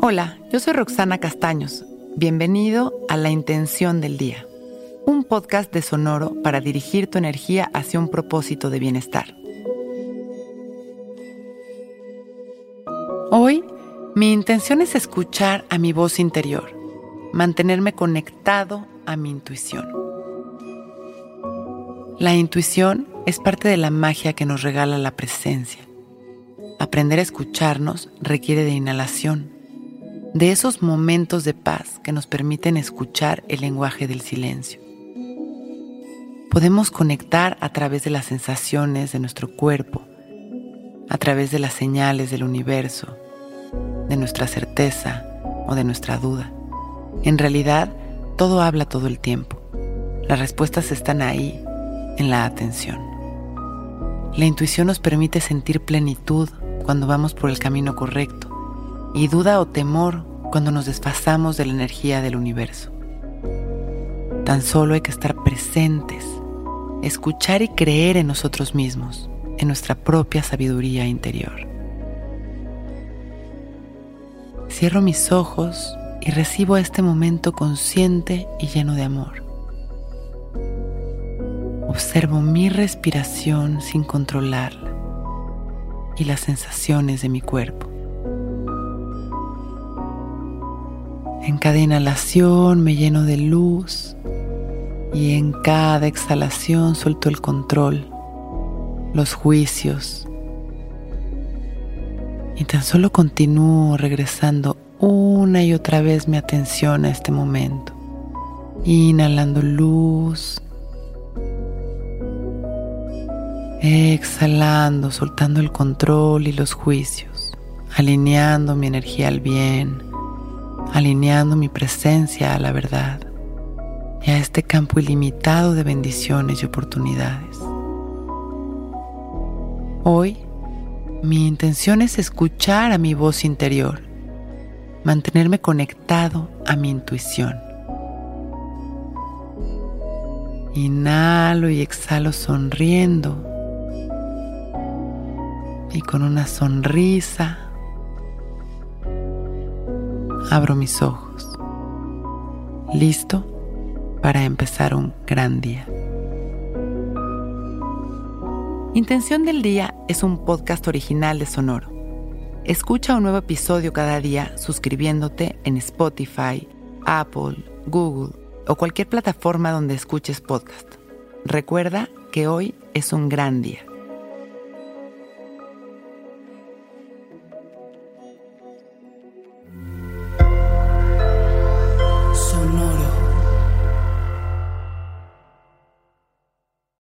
Hola, yo soy Roxana Castaños. Bienvenido a La Intención del Día, un podcast de Sonoro para dirigir tu energía hacia un propósito de bienestar. Hoy, mi intención es escuchar a mi voz interior, mantenerme conectado a mi intuición. La intuición es parte de la magia que nos regala la presencia. Aprender a escucharnos requiere de inhalación de esos momentos de paz que nos permiten escuchar el lenguaje del silencio. Podemos conectar a través de las sensaciones de nuestro cuerpo, a través de las señales del universo, de nuestra certeza o de nuestra duda. En realidad, todo habla todo el tiempo. Las respuestas están ahí, en la atención. La intuición nos permite sentir plenitud cuando vamos por el camino correcto y duda o temor cuando nos desfasamos de la energía del universo. Tan solo hay que estar presentes, escuchar y creer en nosotros mismos, en nuestra propia sabiduría interior. Cierro mis ojos y recibo este momento consciente y lleno de amor. Observo mi respiración sin controlarla y las sensaciones de mi cuerpo. En cada inhalación me lleno de luz y en cada exhalación suelto el control, los juicios. Y tan solo continúo regresando una y otra vez mi atención a este momento. Inhalando luz. Exhalando, soltando el control y los juicios, alineando mi energía al bien. Alineando mi presencia a la verdad. Y a este campo ilimitado de bendiciones y oportunidades. Hoy, mi intención es escuchar a mi voz interior, mantenerme conectado a mi intuición. Inhalo y exhalo sonriendo y con una sonrisa abro mis ojos, listo para empezar un gran día. Intención del Día es un podcast original de Sonoro. Escucha un nuevo episodio cada día suscribiéndote en Spotify, Apple, Google o cualquier plataforma donde escuches podcast. Recuerda que hoy es un gran día.